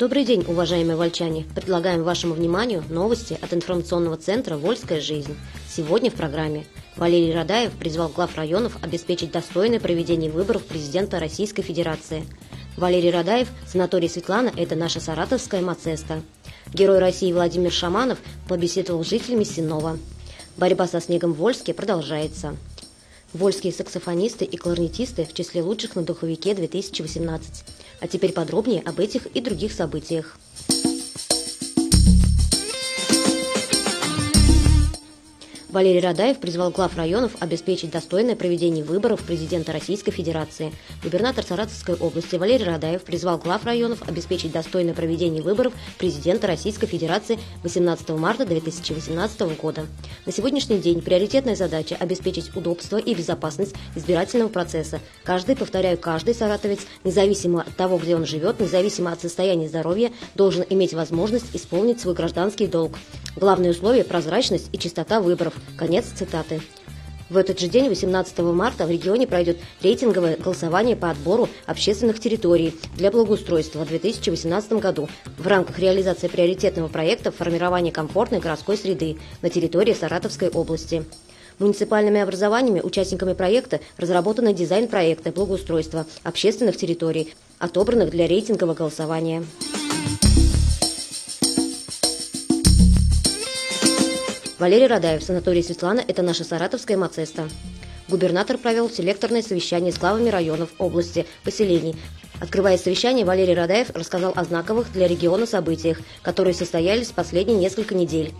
Добрый день, уважаемые вольчане! Предлагаем вашему вниманию новости от информационного центра «Вольская жизнь». Сегодня в программе Валерий Радаев призвал глав районов обеспечить достойное проведение выборов президента Российской Федерации. Валерий Радаев, санаторий Светлана – это наша саратовская Мацеста. Герой России Владимир Шаманов побеседовал с жителями Синова. Борьба со снегом в Вольске продолжается. Вольские саксофонисты и кларнетисты в числе лучших на духовике 2018. А теперь подробнее об этих и других событиях. Валерий Радаев призвал глав районов обеспечить достойное проведение выборов президента Российской Федерации. Губернатор Саратовской области Валерий Радаев призвал глав районов обеспечить достойное проведение выборов президента Российской Федерации 18 марта 2018 года. На сегодняшний день приоритетная задача – обеспечить удобство и безопасность избирательного процесса. Каждый, повторяю, каждый саратовец, независимо от того, где он живет, независимо от состояния здоровья, должен иметь возможность исполнить свой гражданский долг. Главное условие – прозрачность и чистота выборов. Конец цитаты. В этот же день, 18 марта, в регионе пройдет рейтинговое голосование по отбору общественных территорий для благоустройства в 2018 году в рамках реализации приоритетного проекта формирования комфортной городской среды на территории Саратовской области. Муниципальными образованиями, участниками проекта разработан дизайн проекта благоустройства общественных территорий, отобранных для рейтингового голосования. Валерий Радаев, санаторий Светлана – это наша саратовская Мацеста. Губернатор провел селекторное совещание с главами районов, области, поселений. Открывая совещание, Валерий Радаев рассказал о знаковых для региона событиях, которые состоялись в последние несколько недель.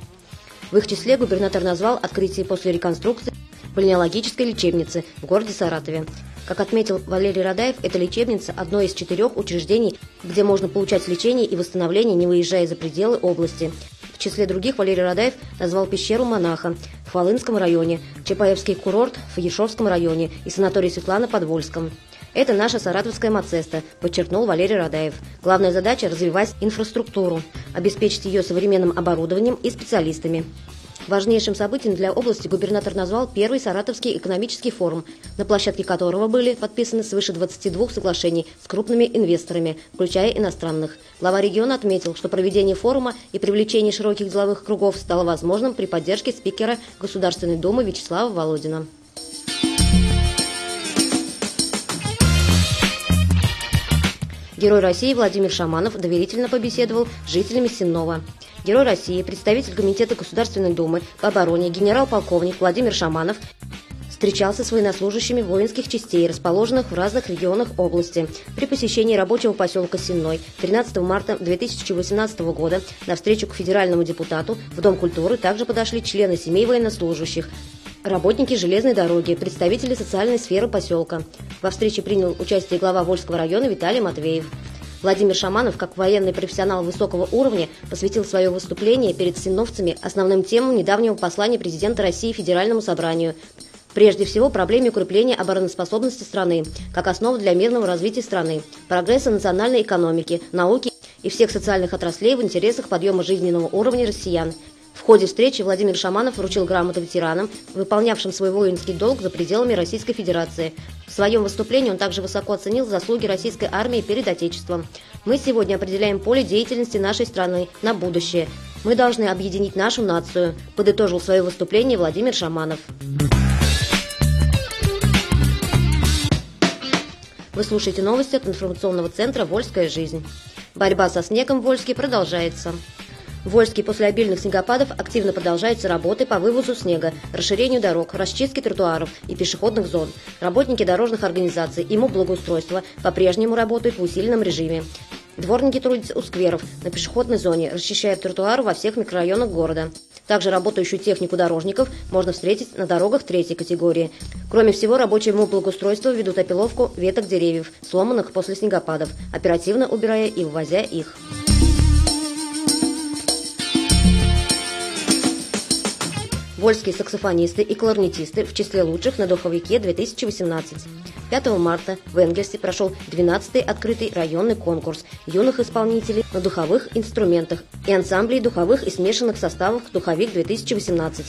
В их числе губернатор назвал открытие после реконструкции бальнеологической лечебницы в городе Саратове. Как отметил Валерий Радаев, эта лечебница – одно из четырех учреждений, где можно получать лечение и восстановление, не выезжая за пределы области – числе других Валерий Радаев назвал пещеру монаха в Хвалынском районе, Чапаевский курорт в Ешовском районе и санаторий Светлана Подвольском. Это наша саратовская Мацеста, подчеркнул Валерий Радаев. Главная задача – развивать инфраструктуру, обеспечить ее современным оборудованием и специалистами. Важнейшим событием для области губернатор назвал первый Саратовский экономический форум, на площадке которого были подписаны свыше 22 соглашений с крупными инвесторами, включая иностранных. Глава региона отметил, что проведение форума и привлечение широких деловых кругов стало возможным при поддержке спикера Государственной Думы Вячеслава Володина. Герой России Владимир Шаманов доверительно побеседовал с жителями Сеннова. Герой России, представитель Комитета Государственной Думы по обороне, генерал-полковник Владимир Шаманов встречался с военнослужащими воинских частей, расположенных в разных регионах области. При посещении рабочего поселка Сенной 13 марта 2018 года на встречу к федеральному депутату в Дом культуры также подошли члены семей военнослужащих, работники железной дороги, представители социальной сферы поселка. Во встрече принял участие глава Вольского района Виталий Матвеев. Владимир Шаманов, как военный профессионал высокого уровня, посвятил свое выступление перед синовцами основным темам недавнего послания президента России Федеральному собранию. Прежде всего, проблеме укрепления обороноспособности страны, как основы для мирного развития страны, прогресса национальной экономики, науки и всех социальных отраслей в интересах подъема жизненного уровня россиян. Ходе встречи Владимир Шаманов вручил грамоты ветеранам, выполнявшим свой воинский долг за пределами Российской Федерации. В своем выступлении он также высоко оценил заслуги российской армии перед Отечеством. «Мы сегодня определяем поле деятельности нашей страны на будущее. Мы должны объединить нашу нацию», – подытожил свое выступление Владимир Шаманов. Вы слушаете новости от информационного центра «Вольская жизнь». Борьба со снегом в Вольске продолжается. В Вольске после обильных снегопадов активно продолжаются работы по вывозу снега, расширению дорог, расчистке тротуаров и пешеходных зон. Работники дорожных организаций и благоустройства по-прежнему работают в усиленном режиме. Дворники трудятся у скверов, на пешеходной зоне, расчищают тротуары во всех микрорайонах города. Также работающую технику дорожников можно встретить на дорогах третьей категории. Кроме всего, рабочие МУ благоустройства ведут опиловку веток деревьев, сломанных после снегопадов, оперативно убирая и вывозя их. Вольские саксофонисты и кларнетисты в числе лучших на духовике 2018. 5 марта в Энгельсе прошел 12-й открытый районный конкурс юных исполнителей на духовых инструментах и ансамблей духовых и смешанных составов «Духовик-2018».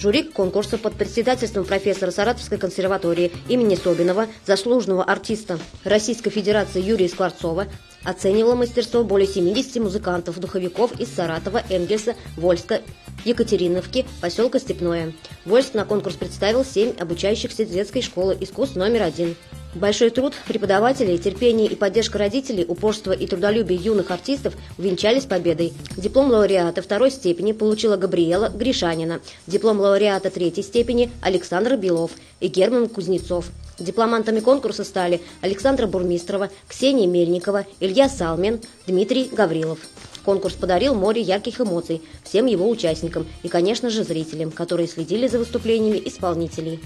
Жюри конкурса под председательством профессора Саратовской консерватории имени Собинова, заслуженного артиста Российской Федерации Юрия Скворцова, оценивало мастерство более 70 музыкантов-духовиков из Саратова, Энгельса, Вольска, Екатериновки, поселка Степное. Вольск на конкурс представил 7 обучающихся детской школы искусств номер один. Большой труд преподавателей, терпение и поддержка родителей, упорство и трудолюбие юных артистов увенчались победой. Диплом лауреата второй степени получила Габриэла Гришанина, диплом лауреата третьей степени Александр Белов и Герман Кузнецов. Дипломантами конкурса стали Александра Бурмистрова, Ксения Мельникова, Илья Салмин, Дмитрий Гаврилов. Конкурс подарил море ярких эмоций всем его участникам и, конечно же, зрителям, которые следили за выступлениями исполнителей.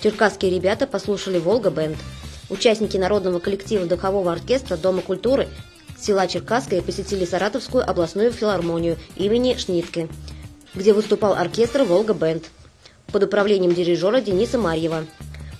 Черкасские ребята послушали «Волга Бенд». Участники народного коллектива духового оркестра Дома культуры села Черкасское посетили Саратовскую областную филармонию имени Шнитке, где выступал оркестр «Волга Бенд» под управлением дирижера Дениса Марьева.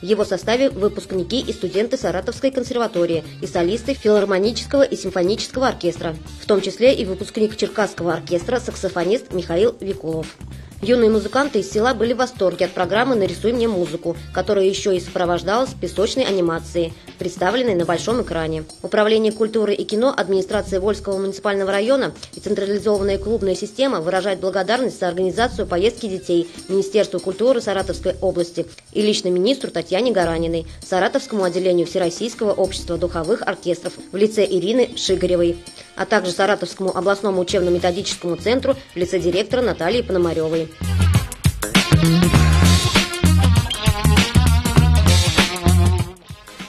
В его составе выпускники и студенты Саратовской консерватории и солисты филармонического и симфонического оркестра, в том числе и выпускник Черкасского оркестра, саксофонист Михаил Викулов. Юные музыканты из села были в восторге от программы «Нарисуй мне музыку», которая еще и сопровождалась песочной анимацией, представленной на большом экране. Управление культуры и кино администрации Вольского муниципального района и централизованная клубная система выражают благодарность за организацию поездки детей Министерству культуры Саратовской области и лично министру Татьяне Гараниной, Саратовскому отделению Всероссийского общества духовых оркестров в лице Ирины Шигаревой, а также Саратовскому областному учебно-методическому центру в лице директора Натальи Пономаревой.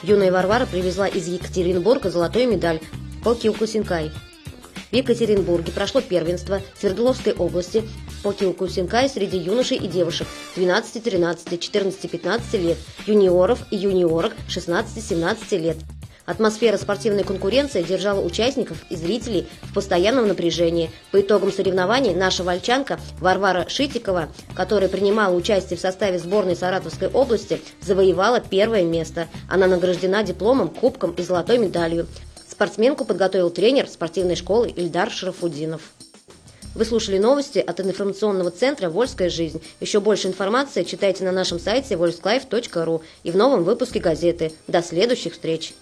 Юная Варвара привезла из Екатеринбурга золотую медаль по Киокусинкай. В Екатеринбурге прошло первенство Свердловской области по Киокусинкай среди юношей и девушек 12, 13, 14, 15 лет, юниоров и юниорок 16-17 лет. Атмосфера спортивной конкуренции держала участников и зрителей в постоянном напряжении. По итогам соревнований наша вальчанка Варвара Шитикова, которая принимала участие в составе сборной Саратовской области, завоевала первое место. Она награждена дипломом, кубком и золотой медалью. Спортсменку подготовил тренер спортивной школы Ильдар Шарафудинов. Вы слушали новости от информационного центра «Вольская жизнь». Еще больше информации читайте на нашем сайте volsklиfe.ru и в новом выпуске газеты. До следующих встреч!